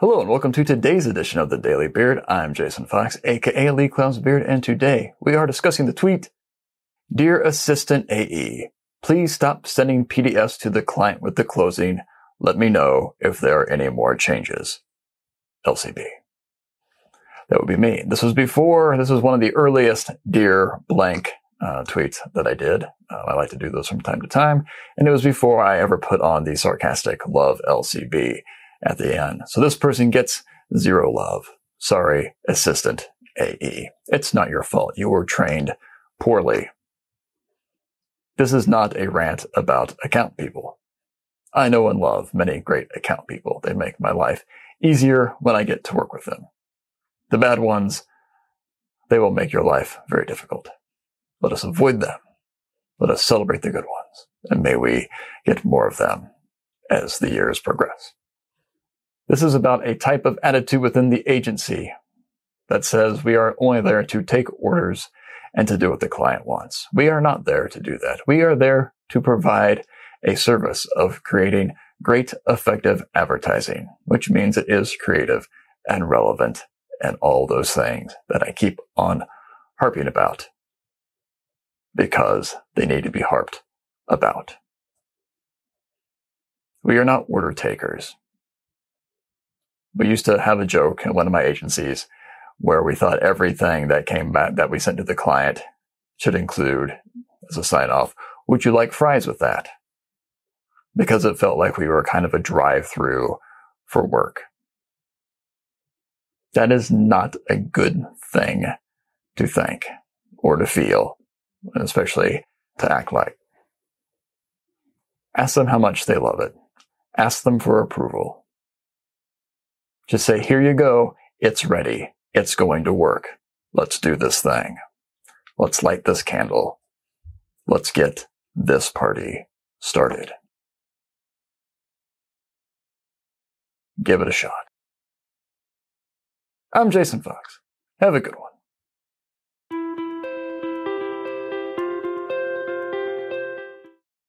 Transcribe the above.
Hello and welcome to today's edition of the Daily Beard. I'm Jason Fox, aka Lee Clow's Beard, and today we are discussing the tweet, Dear Assistant AE, please stop sending PDFs to the client with the closing. Let me know if there are any more changes. LCB. That would be me. This was before, this was one of the earliest Dear Blank uh, tweets that I did. Uh, I like to do those from time to time. And it was before I ever put on the sarcastic love LCB at the end. So this person gets zero love. Sorry, assistant AE. It's not your fault. You were trained poorly. This is not a rant about account people. I know and love many great account people. They make my life easier when I get to work with them. The bad ones, they will make your life very difficult. Let us avoid them. Let us celebrate the good ones. And may we get more of them as the years progress. This is about a type of attitude within the agency that says we are only there to take orders and to do what the client wants. We are not there to do that. We are there to provide a service of creating great effective advertising, which means it is creative and relevant and all those things that I keep on harping about because they need to be harped about. We are not order takers we used to have a joke in one of my agencies where we thought everything that came back that we sent to the client should include as a sign off, would you like fries with that? Because it felt like we were kind of a drive through for work. That is not a good thing to think or to feel, especially to act like. Ask them how much they love it. Ask them for approval. Just say, here you go. It's ready. It's going to work. Let's do this thing. Let's light this candle. Let's get this party started. Give it a shot. I'm Jason Fox. Have a good one.